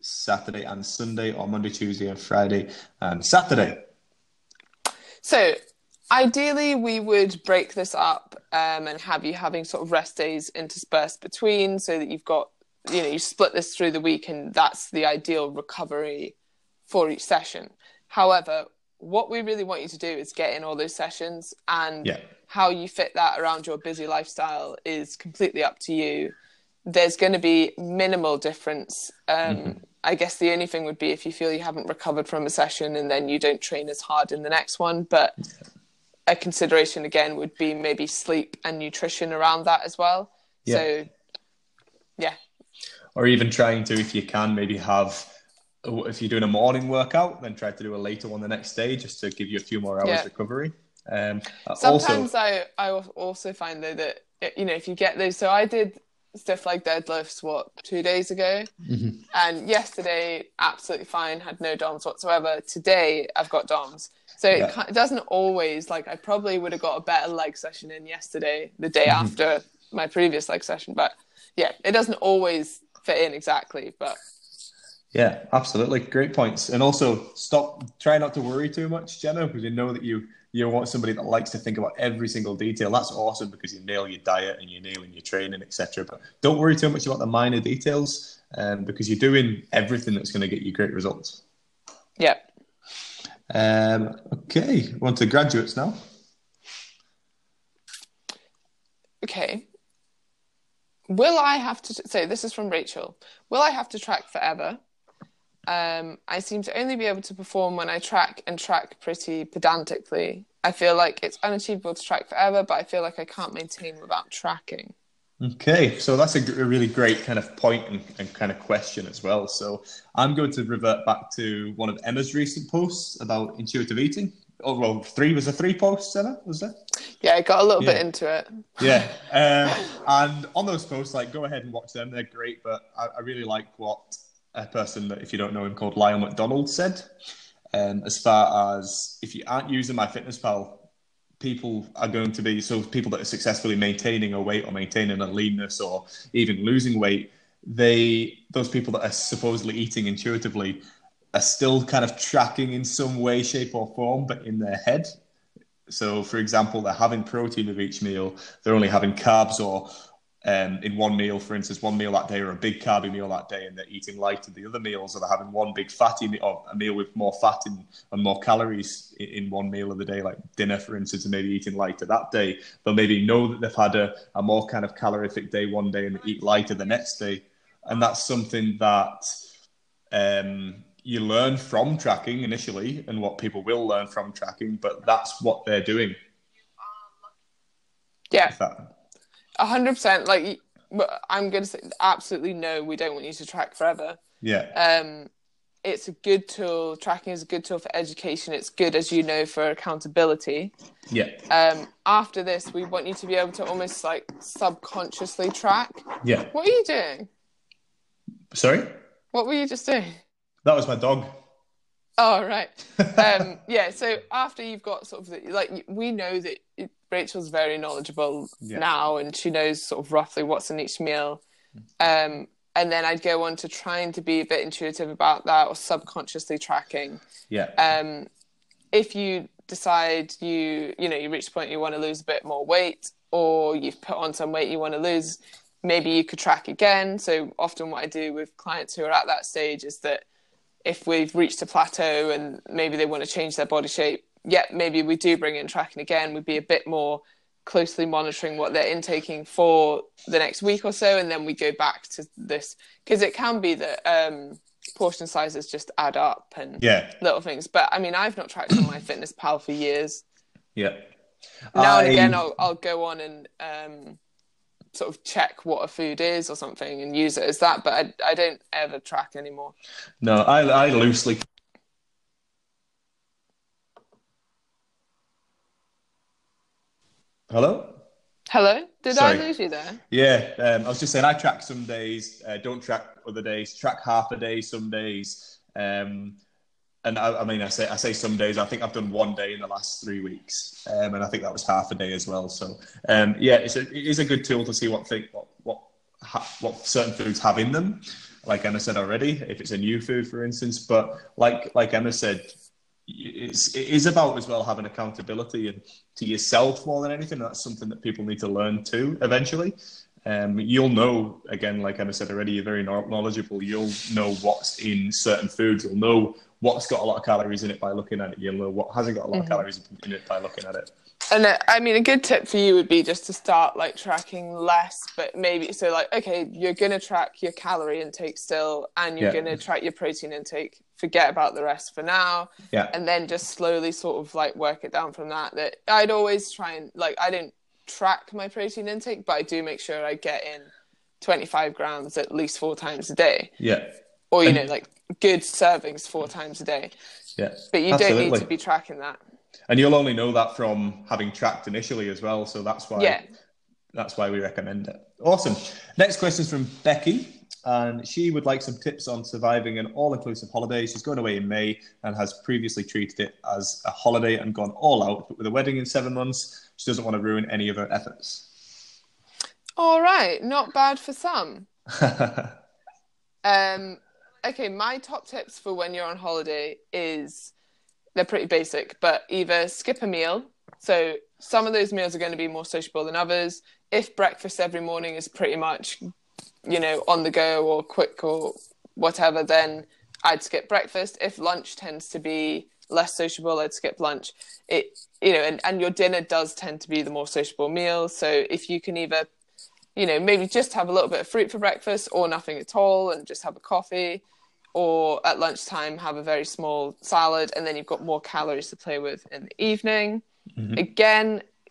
Saturday and Sunday, or Monday, Tuesday, and Friday and Saturday? So, ideally, we would break this up um, and have you having sort of rest days interspersed between so that you've got, you know, you split this through the week and that's the ideal recovery for each session. However, what we really want you to do is get in all those sessions and yeah. how you fit that around your busy lifestyle is completely up to you there's going to be minimal difference um, mm-hmm. I guess the only thing would be if you feel you haven't recovered from a session and then you don't train as hard in the next one. But a consideration again would be maybe sleep and nutrition around that as well. Yeah. So, yeah. Or even trying to, if you can, maybe have, if you're doing a morning workout, then try to do a later one the next day just to give you a few more hours yeah. recovery. Um, Sometimes also... I, I also find though that, you know, if you get those, so I did stuff like deadlifts what two days ago mm-hmm. and yesterday absolutely fine had no doms whatsoever today i've got doms so yeah. it, it, doesn't always like i probably would have got a better leg session in yesterday the day mm-hmm. after my previous leg session but yeah it doesn't always fit in exactly but yeah absolutely great points and also stop try not to worry too much gemma because you know that you you want somebody that likes to think about every single detail. That's awesome because you nail your diet and you're nailing your training, etc. But don't worry too much about the minor details um, because you're doing everything that's going to get you great results. Yeah. Um, okay, on to graduates now. Okay. Will I have to say this is from Rachel? Will I have to track forever? Um, I seem to only be able to perform when I track and track pretty pedantically. I feel like it's unachievable to track forever, but I feel like I can't maintain without tracking. Okay, so that's a, a really great kind of point and, and, kind of question as well. So I'm going to revert back to one of Emma's recent posts about intuitive eating. oh well, three was a three posts, Emma, was there? Yeah, I got a little Yeah. bit into it. Yeah, *laughs* um, and on those posts, like go ahead and watch them; they're great. But I, I really like what a person that, if you don't know him, called Lyle McDonald said. Um, as far as if you aren't using MyFitnessPal, people are going to be so people that are successfully maintaining a weight or maintaining a leanness or even losing weight. They those people that are supposedly eating intuitively are still kind of tracking in some way, shape, or form, but in their head. So, for example, they're having protein with each meal. They're only having carbs, or um, in one meal, for instance, one meal that day, or a big carby meal that day, and they're eating lighter. the other meals, or they're having one big fatty meal, or a meal with more fat in, and more calories in, one meal of the day, like dinner, for instance, and maybe eating lighter that day. They'll maybe know that they've had a, a more kind of calorific day one day and eat lighter the next day. And that's something that um, you learn from tracking initially and what people will learn from tracking, but that's what they're doing. Yeah, that, hundred percent. Like, I'm gonna say absolutely no. We don't want you to track forever. yeah, Um, it's a good tool. Tracking is a good tool for education. It's good, as you know, for accountability. yeah, Um, after this, we want you to be able to almost like subconsciously track. yeah. What are you doing? Sorry? What were you just doing? That was my dog. Oh right. *laughs* Um, yeah. So after you've got sort of the, like we know that it, Rachel's very knowledgeable Yeah. now, and she knows sort of roughly what's in each meal. Um, and then I'd go on to trying to be a bit intuitive about that or subconsciously tracking. Yeah, Um, if you decide you you know you reach the point you want to lose a bit more weight or you've put on some weight you want to lose maybe you could track again so often what i do with clients who are at that stage is that if we've reached a plateau and maybe they want to change their body shape yeah maybe we do bring in tracking again we'd be a bit more closely monitoring what they're intaking for the next week or so and then we go back to this because it can be that um, portion sizes just add up and yeah, little things. But I mean, I've not tracked on MyFitnessPal for years. yeah. Now and again, I'll, I'll go on and um, sort of check what a food is or something and use it as that. But I, I don't ever track anymore. No, I, I loosely. Hello? Hello? Did Sorry. I lose you there? Yeah, um, I was just saying I track some days, uh, don't track other days, track half a day some days. Um, and I, I mean, I say I say some days. I think I've done one day in the last three weeks, um, and I think that was half a day as well. So, um, yeah, it's a, it is a good tool to see what think what what ha, what certain foods have in them. Like Emma said already, if it's a new food, for instance. But like like Emma said, it's it is about as well having accountability and to yourself more than anything. That's something that people need to learn too eventually. Um, you'll know again, like Emma said already, you're very knowledgeable. You'll know what's in certain foods. You'll know what's got a lot of calories in it by looking at it. You'll know what hasn't got a lot of calories in it by looking at it. And uh, I mean, a good tip for you would be just to start like tracking less, but maybe so like okay, you're gonna track your calorie intake still, and you're Yeah. gonna track your protein intake. Forget about the rest for now, Yeah, and then just slowly sort of like work it down from that. That I'd always try and like I don't track my protein intake, but I do make sure I get in 25 grams at least four times a day, yeah, or you And- know like good servings four times a day. yeah. But you don't need to be tracking that. And you'll only know that from having tracked initially as well. So that's why Yeah. that's why we recommend it. Awesome. Next question is from Becky. And she would like some tips on surviving an all inclusive holiday. She's going away in May and has previously treated it as a holiday and gone all out. But with a wedding in seven months, she doesn't want to ruin any of her efforts. All right, not bad for some. *laughs* Um, okay, my top tips for when you're on holiday is they're pretty basic, but either skip a meal. So some of those meals are going to be more sociable than others. If breakfast every morning is pretty much, you know, on the go or quick or whatever, then I'd skip breakfast. If lunch tends to be less sociable, I'd skip lunch. It, you know, and, and your dinner does tend to be the more sociable meal. So if you can either you know, maybe just have a little bit of fruit for breakfast or nothing at all and just have a coffee. Or at lunchtime, have a very small salad, and then you've got more calories to play with in the evening. Again,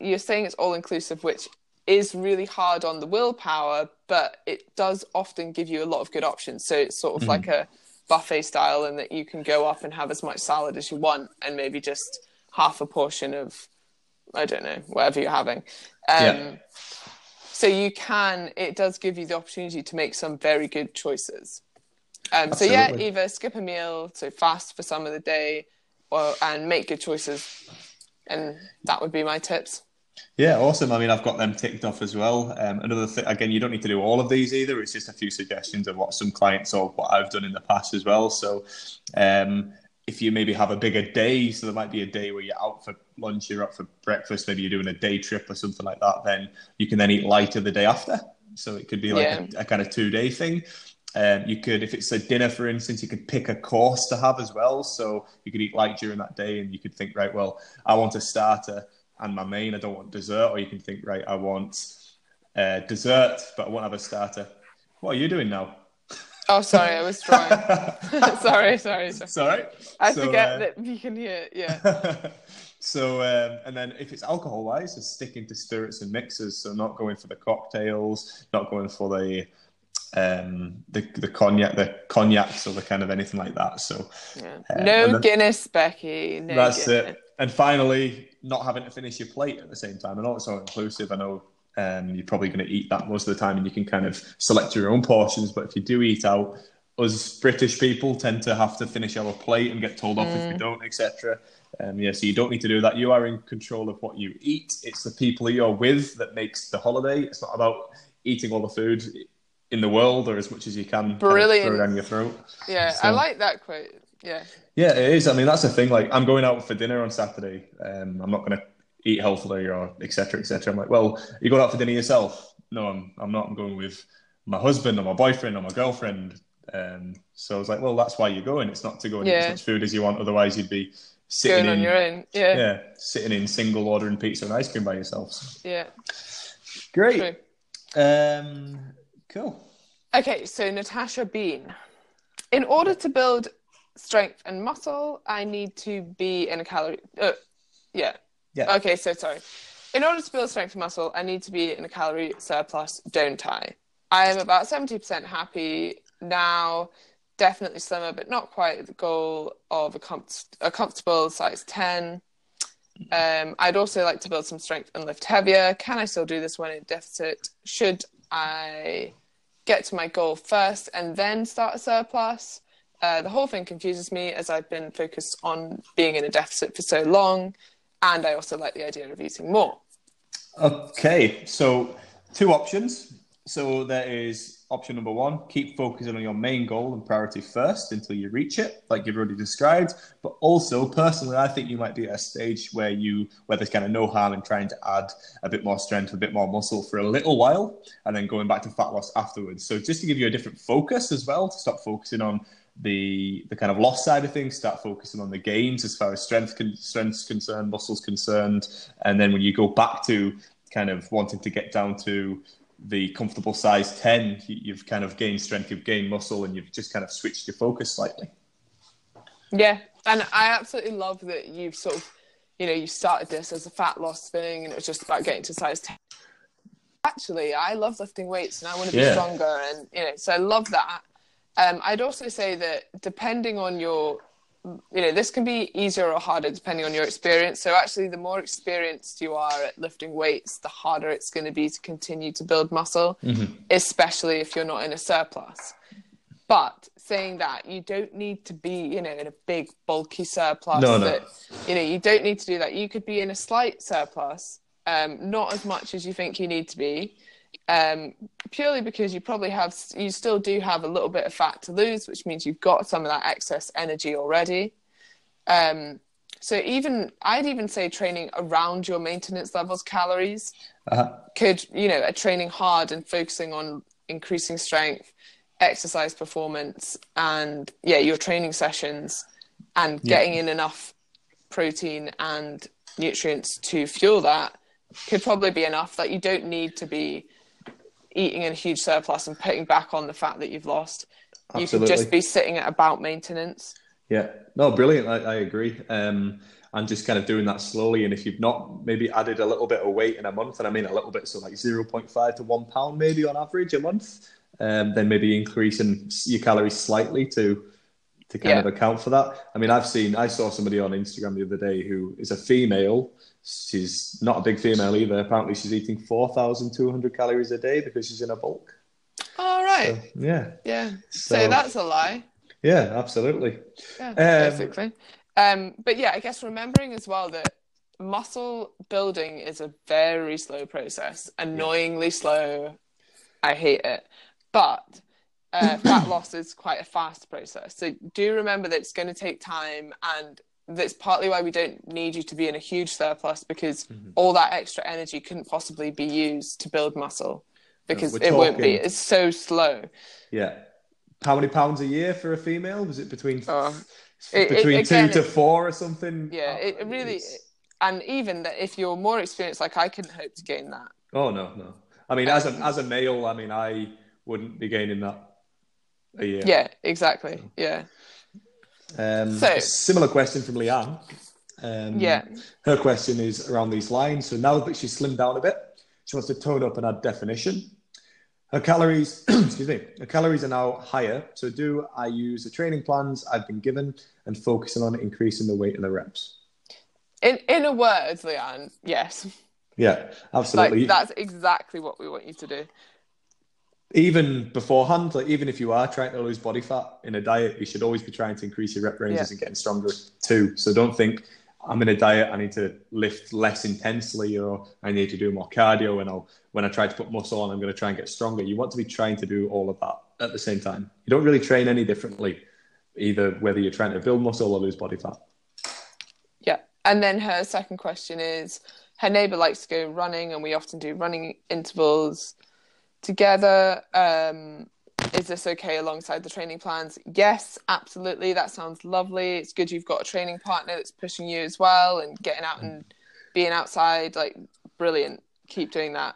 you're saying it's all inclusive, which is really hard on the willpower, but it does often give you a lot of good options. So it's sort of like a buffet style, in that you can go up and have as much salad as you want, and maybe just half a portion of I don't know whatever you're having. Um, Yeah. So you can. It does give you the opportunity to make some very good choices. Um, so yeah, either skip a meal, so fast for some of the day, or and make good choices, and that would be my tips. Yeah, awesome. I mean, I've got them ticked off as well. Um, another thing, again, you don't need to do all of these either. It's just a few suggestions of what some clients or what I've done in the past as well. So, um, if you maybe have a bigger day, so there might be a day where you're out for lunch, you're out for breakfast, maybe you're doing a day trip or something like that, then you can then eat lighter the day after. So it could be like Yeah. a, a kind of two day thing. Um, you could, if it's a dinner, for instance, you could pick a course to have as well. So you could eat light during that day, and you could think, right, well, I want a starter and my main. I don't want dessert, or you can think, right, I want uh, dessert, but I won't have a starter. What are you doing now? Oh, sorry, I was trying. *laughs* *laughs* sorry, sorry, sorry. Right. I So, forget uh, that you can hear. Yeah, *laughs* so um, and then if it's alcohol wise, just sticking to spirits and mixers. So not going for the cocktails, not going for the um the the cognac the cognacs or the kind of anything like that. So yeah. Uh, no then- Guinness, Becky. No that's Guinness. it. And finally, not having to finish your plate at the same time. I know it's all inclusive. I know um, you're probably going to eat that most of the time, and you can kind of select your own portions. But if you do eat out, us British people tend to have to finish our plate and get told off if we don't, etc. Um, yeah, so you don't need to do that. You are in control of what you eat. It's the people you're with that makes the holiday. It's not about eating all the food in the world or as much as you can. kind of Brilliant. throw down your throat. Yeah, So- I like that quote. Yeah, Yeah, it is. I mean, that's the thing. Like, I'm going out for dinner on Saturday. Um, I'm not going to eat healthily or etc. etc. I'm like, well, you going out for dinner yourself? No, I'm. I'm not. I'm going with my husband or my boyfriend or my girlfriend. Um, so I was like, well, that's why you're going. It's not to go and eat as much food as you want. Otherwise, you'd be sitting going in, on your own. Yeah, yeah. yeah, sitting in single ordering pizza and ice cream by yourself. True. great. Um, cool. Okay, so Natasha Bean. In order to build strength and muscle, I need to be in a calorie. Uh, yeah. Yeah. Okay, so sorry. In order to build strength and muscle, I need to be in a calorie surplus, don't I? I am about 70% happy now, definitely slimmer, but not quite the goal of a, com- a comfortable size 10. Um, I'd also like to build some strength and lift heavier. Can I still do this when in deficit? Should I get to my goal first and then start a surplus? Uh, the whole thing confuses me as I've been focused on being in a deficit for so long, and I also like the idea of eating more. Okay, so two options. So there is option number one: keep focusing on your main goal and priority first until you reach it, like you've already described. But also, personally, I think you might be at a stage where you where there's kind of no harm in trying to add a bit more strength, a bit more muscle for a little while, and then going back to fat loss afterwards. So just to give you a different focus as well, to stop focusing on the the kind of loss side of things, start focusing on the gains as far as strength con- strength's concerned, muscles concerned, and then when you go back to kind of wanting to get down to the comfortable size 10 you- you've kind of gained strength you've gained muscle and you've just kind of switched your focus slightly Yeah, and I absolutely love that you've sort of, you know, you started this as a fat loss thing, and it was just about getting to size ten. Actually, I love lifting weights, and I want to be Yeah. stronger, and you know, so I love that. Um, I'd also say that depending on your, you know, this can be easier or harder depending on your experience. So actually, the more experienced you are at lifting weights, the harder it's going to be to continue to build muscle, especially if you're not in a surplus. But saying that, you don't need to be, you know, in a big bulky surplus. No, no. That, you know, you don't need to do that. You could be in a slight surplus, um, not as much as you think you need to be, um, purely because you probably have, you still do have a little bit of fat to lose, which means you've got some of that excess energy already. Um, so even, I'd even say training around your maintenance levels calories uh-huh. could you know training hard and focusing on increasing strength exercise performance and yeah your training sessions and Yeah. getting in enough protein and nutrients to fuel that could probably be enough that you don't need to be eating in a huge surplus and putting back on the fat that you've lost you could just be sitting at about maintenance yeah no brilliant I, I agree um and just kind of doing that slowly and if you've not maybe added a little bit of weight in a month and i mean a little bit so like 0.5 to 1 pound maybe on average a month um, then maybe increasing your calories slightly to to kind Yeah. of account for that. I mean, I've seen, I saw somebody on Instagram the other day who is a female. She's not a big female either. Apparently, she's eating 4,200 calories a day because she's in a bulk. All right. So, yeah. yeah. So, So- that's a lie. Yeah, absolutely. Yeah, Um, basically. Um, but yeah, I guess remembering as well that muscle building is a very slow process, annoyingly slow. I hate it. But uh, *coughs* fat loss is quite a fast process. So do remember that it's going to take time and that's partly why we don't need you to be in a huge surplus because Mm-hmm. all that extra energy couldn't possibly be used to build muscle because it won't be. It's so slow. Yeah. How many pounds a year for a female? Was it between Oh, It- it- between again, two to four or something? Yeah, Uh, it it really, it's- and even that if you're more experienced, like I couldn't hope to gain that. Oh no, no. I mean, as a Um, as a male, I mean, I wouldn't be gaining that a year. Yeah, exactly. Yeah, Um, So- similar question from Leanne. Um, yeah, Her question is around these lines. So now that she's slimmed down a bit, she wants to tone up and add definition. Her calories, *clears throat* excuse me, her calories are now higher. So do I use the training plans I've been given and focusing on increasing the weight and the reps? in in a word, Leanne, yes, Yeah, absolutely. like that's exactly what we want you to do. Even beforehand, like even if you are trying to lose body fat in a diet, you should always be trying to increase your rep ranges Yeah. and getting stronger too. So don't think I'm in a diet, I need to lift less intensely or I need to do more cardio and I'll when I try to put muscle on, I'm going to try and get stronger. You want to be trying to do all of that at the same time. You don't really train any differently, either whether you're trying to build muscle or lose body fat. Yeah, and then her second question is her neighbor likes to go running, and we often do running intervals together. Um, is this okay alongside the training plans? Yes, absolutely. That sounds lovely. It's good you've got a training partner that's pushing you as well and getting out and being outside. Like, brilliant. Keep doing that.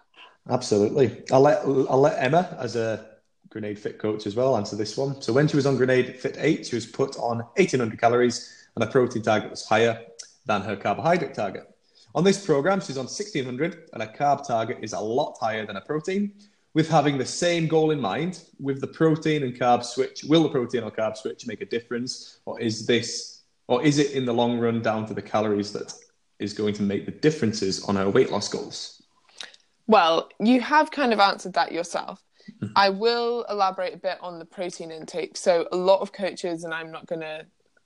Absolutely. I'll let I'll let Emma as a Grenade Fit coach as well answer this one. So when she was on Grenade Fit 8, she was put on 1800 calories and her protein target was higher than her carbohydrate target. On this program, she's on 1600 and her carb target is a lot higher than her protein. With having the same goal in mind, with the protein and carb switch, will the protein or carb switch make a difference, or is this, or is it in the long run down to the calories that is going to make the differences on our weight loss goals? Well, you have kind of answered that yourself. Mm-hmm. I will elaborate a bit on the protein intake. So, a lot of coaches, and I'm not going to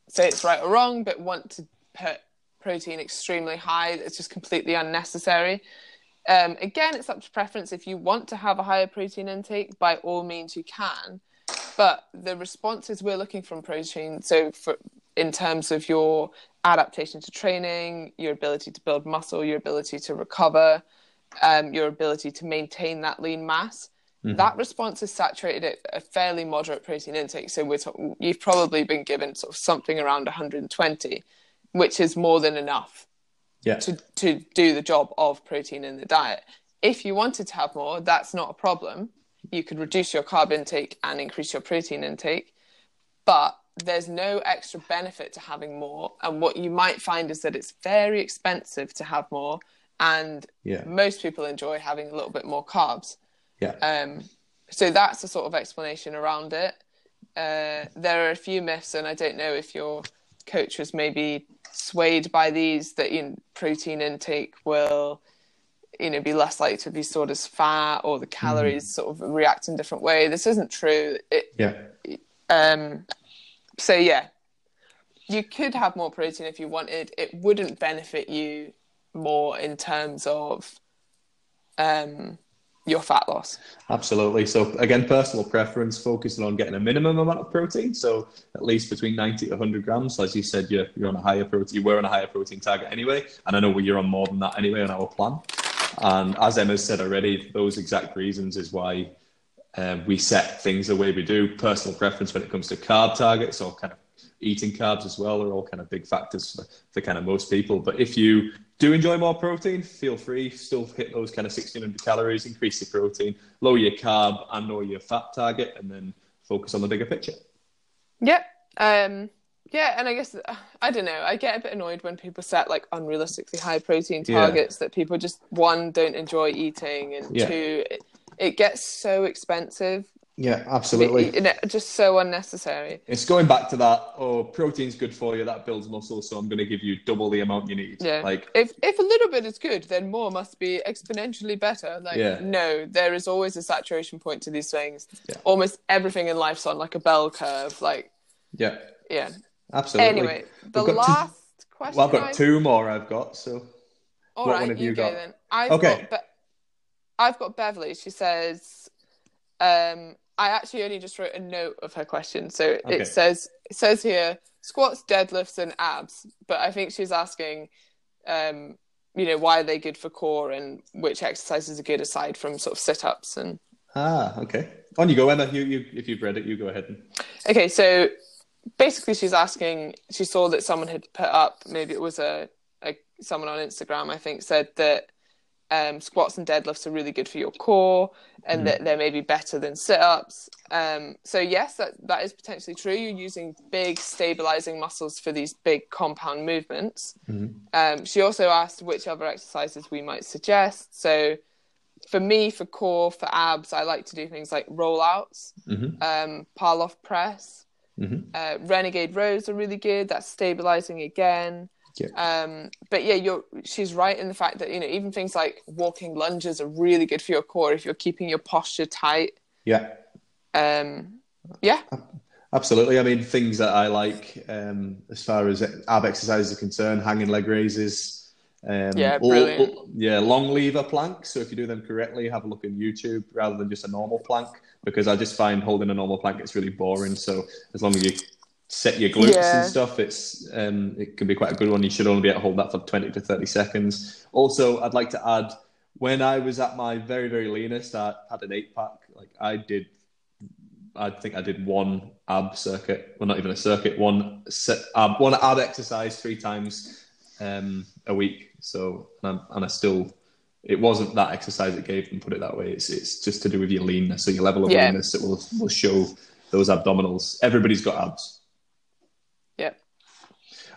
say it's right or wrong, but want to put protein extremely high. It's just completely unnecessary. Um, again, it's up to preference. If you want to have a higher protein intake, by all means you can. But the responses we're looking from protein, so for in terms of your adaptation to training, your ability to build muscle, your ability to recover, um, your ability to maintain that lean mass, that response is saturated at a fairly moderate protein intake. So we're talking, you've probably been given sort of something around 120, which is more than enough Yeah. to, to do the job of protein in the diet. If you wanted to have more, that's not a problem. You could reduce your carb intake and increase your protein intake, but there's no extra benefit to having more. And what you might find is that it's very expensive to have more, and Yeah. most people enjoy having a little bit more carbs. Yeah. Um, so that's the sort of explanation around it. Uh, there are a few myths, and I don't know if your coach was maybe swayed by these that you know, protein intake will, you know, be less likely to be stored as fat, or the calories sort of react in a different way. This isn't true. It, Yeah. um, so yeah, you could have more protein if you wanted. It wouldn't benefit you more in terms of um, your fat loss. Absolutely. So again, personal preference, focusing on getting a minimum amount of protein. So at least between 90 to 100 grams. As you said, you're, you're on a higher protein. You were on a higher protein target anyway. And I know you're on more than that anyway on our plan. And as Emma said already, those exact reasons is why um, we set things the way we do. Personal preference when it comes to carb targets or kind of eating carbs as well are all kind of big factors for, for kind of most people. But if you do enjoy more protein, feel free, still hit those kind of 1600 calories, increase your protein, lower your carb and or your fat target, and then focus on the bigger picture. Yep. Um, yeah, and I guess I don't know. I get a bit annoyed when people set like unrealistically high protein Yeah. targets that people just one don't enjoy eating, and Yeah. two it, it gets so expensive Yeah, absolutely. You know, just so unnecessary. It's going back to that. Oh, protein's good for you. That builds muscle, so I'm going to give you double the amount you need. Yeah. Like, If if a little bit is good, then more must be exponentially better. Like Yeah. no, there is always a saturation point to these things. Yeah. Almost everything in life's on like a bell curve. Like yeah, yeah. absolutely. Anyway, the We've two- last question. Well, I've got I- two more. I've got so. All what right, one have you, you go got? then. I've Okay. got Be- I've got Beverly. She says, um, I actually only just wrote a note of her question. So Okay. it says it says here squats, deadlifts, and abs. But I think she's asking, um, you know, why are they good for core and which exercises are good aside from sort of sit ups and Ah, okay. On you go, Emma. You, you, if you've read it, you go ahead. And... Okay, so basically, she's asking. She saw that someone had put up. Maybe it was a, a someone on Instagram. I think said that um, squats and deadlifts are really good for your core, and that they're maybe better than sit-ups. Um, so yes, that that is potentially true. You're using big stabilizing muscles for these big compound movements. Um, she also asked which other exercises we might suggest. So for me, for core, for abs, I like to do things like rollouts, Mhm. um, Pallof press, Mhm. uh, renegade rows are really good. That's stabilizing again. Yeah. Um, but yeah, you're she's right in the fact that you know even things like walking lunges are really good for your core if you're keeping your posture tight. Yeah, Um, yeah, absolutely. I mean, things that I like um, as far as ab exercises are concerned, hanging leg raises. Um, Yeah, brilliant. l- yeah, long lever planks. So if you do them correctly, have a look in YouTube rather than just a normal plank, because I just find holding a normal plank it's really boring. So as long as you set your glutes Yeah. and stuff, it's um, it can be quite a good one. You should only be able to hold that for twenty to thirty seconds. Also, I'd like to add when I was at my very very leanest, I had an eight pack. Like I did I think I did one ab circuit, well, not even a circuit, one set, ab, one ab exercise three times um, a week. So, and, I'm, and I still, it wasn't that exercise that gave them, put it that way. It's it's just to do with your leanness, so your level of Yeah. leanness that will will show those abdominals. Everybody's got abs.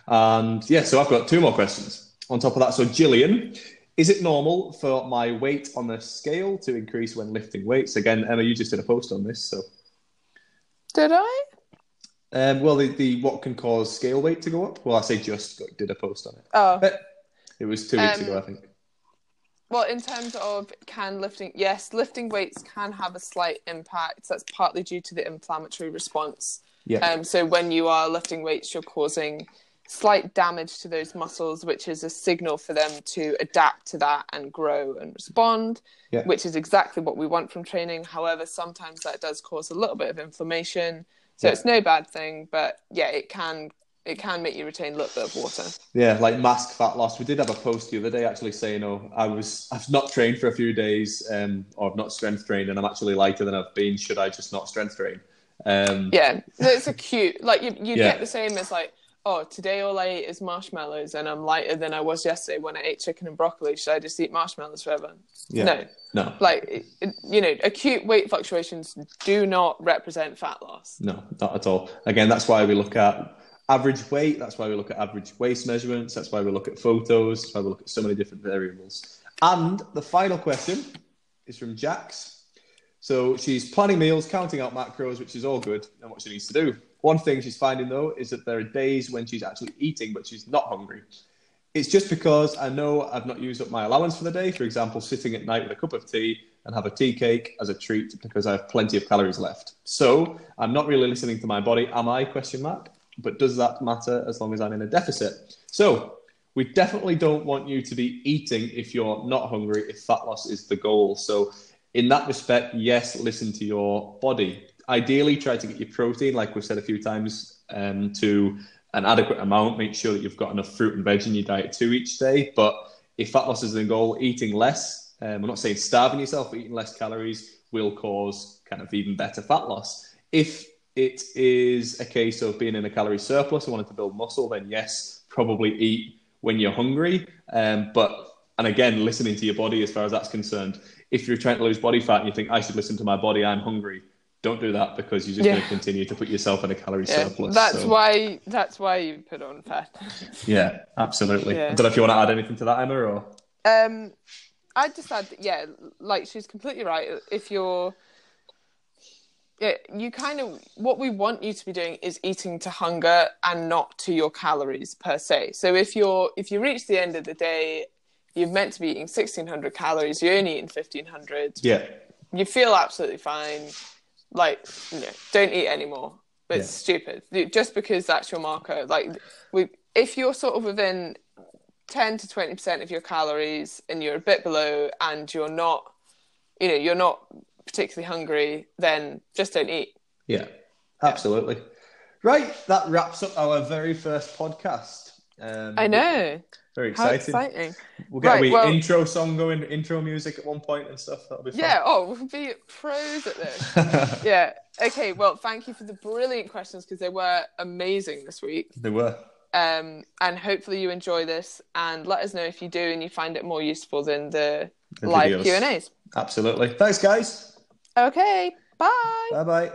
And yeah. So I've got two more questions on top of that. So Gillian. Is it normal for my weight on the scale to increase when lifting weights? Again, Emma, you just did a post on this, so Did I? Um, well, the, the what can cause scale weight to go up? Well, I say just did a post on it. Oh, But it was two weeks Um, ago, I think. Well, in terms of can lifting, yes, lifting weights can have a slight impact. That's partly due to the inflammatory response. Yeah, Um, so when you are lifting weights, you're causing slight damage to those muscles, which is a signal for them to adapt to that and grow and respond, Yeah. which is exactly what we want from training. However, sometimes that does cause a little bit of inflammation. So Yeah. it's no bad thing, but yeah, it can it can make you retain a little bit of water. yeah, like mask fat loss. We did have a post the other day actually saying, "Oh, I was I've not trained for a few days, um, or I've not strength trained, and I'm actually lighter than I've been. Should I just not strength train?" Um, Yeah, it's a cute like you you Yeah. get the same as like oh today all I ate is marshmallows and I'm lighter than I was yesterday when I ate chicken and broccoli. Should I just eat marshmallows forever? yeah. No, no, like you know, acute weight fluctuations do not represent fat loss. no, not at all. Again, that's why we look at average weight. That's why we look at average waist measurements. That's why we look at photos. That's why we look at so many different variables. And the final question is from Jax. So she's planning meals, counting out macros, which is all good and what she needs to do. One thing she's finding though is that there are days when she's actually eating, but she's not hungry. It's just because I know I've not used up my allowance for the day. For example, sitting at night with a cup of tea and have a tea cake as a treat because I have plenty of calories left. So I'm not really listening to my body. Am I? Question mark. But does that matter as long as I'm in a deficit? So we definitely don't want you to be eating if you're not hungry, if fat loss is the goal. So in that respect, yes, listen to your body. Ideally, try to get your protein, like we've said a few times, um, to an adequate amount. Make sure that you've got enough fruit and veg in your diet too each day. But if fat loss is the goal, eating less, um, I'm not saying starving yourself, but eating less calories will cause kind of even better fat loss. If it is a case of being in a calorie surplus and wanting to build muscle, then yes, probably eat when you're hungry. Um, but and again, listening to your body as far as that's concerned. If you're trying to lose body fat and you think I should listen to my body, I'm hungry. Don't do that because you're just Yeah. going to continue to put yourself in a calorie Yeah, surplus. that's So, why that's why you put on fat. Yeah, absolutely. Yeah. I don't know if you want to add anything to that, Emma, or Um, I just add, that, yeah, like she's completely right. If you're yeah, you kind of what we want you to be doing is eating to hunger and not to your calories per se. So if you're if you reach the end of the day, you're meant to be eating 1600 calories, you're only eating 1500. Yeah. You feel absolutely fine. Like, know, don't eat anymore. It's Yeah. stupid. Just because that's your marker. Like we if you're sort of within 10 to 20% of your calories and you're a bit below and you're not you know, you're not particularly hungry, then just don't eat. Yeah, absolutely. Right, that wraps up our very first podcast. Um, I know. Very exciting. exciting. We'll get Right, a wee well- intro song going, intro music at one point and stuff. That'll be fun. Yeah, oh, we'll be pros at this. *laughs* yeah. Okay, well, thank you for the brilliant questions because they were amazing this week. they were. Um, and hopefully you enjoy this and let us know if you do and you find it more useful than the, The live. Q&As. Absolutely. Thanks, guys. Okay, bye. Bye bye.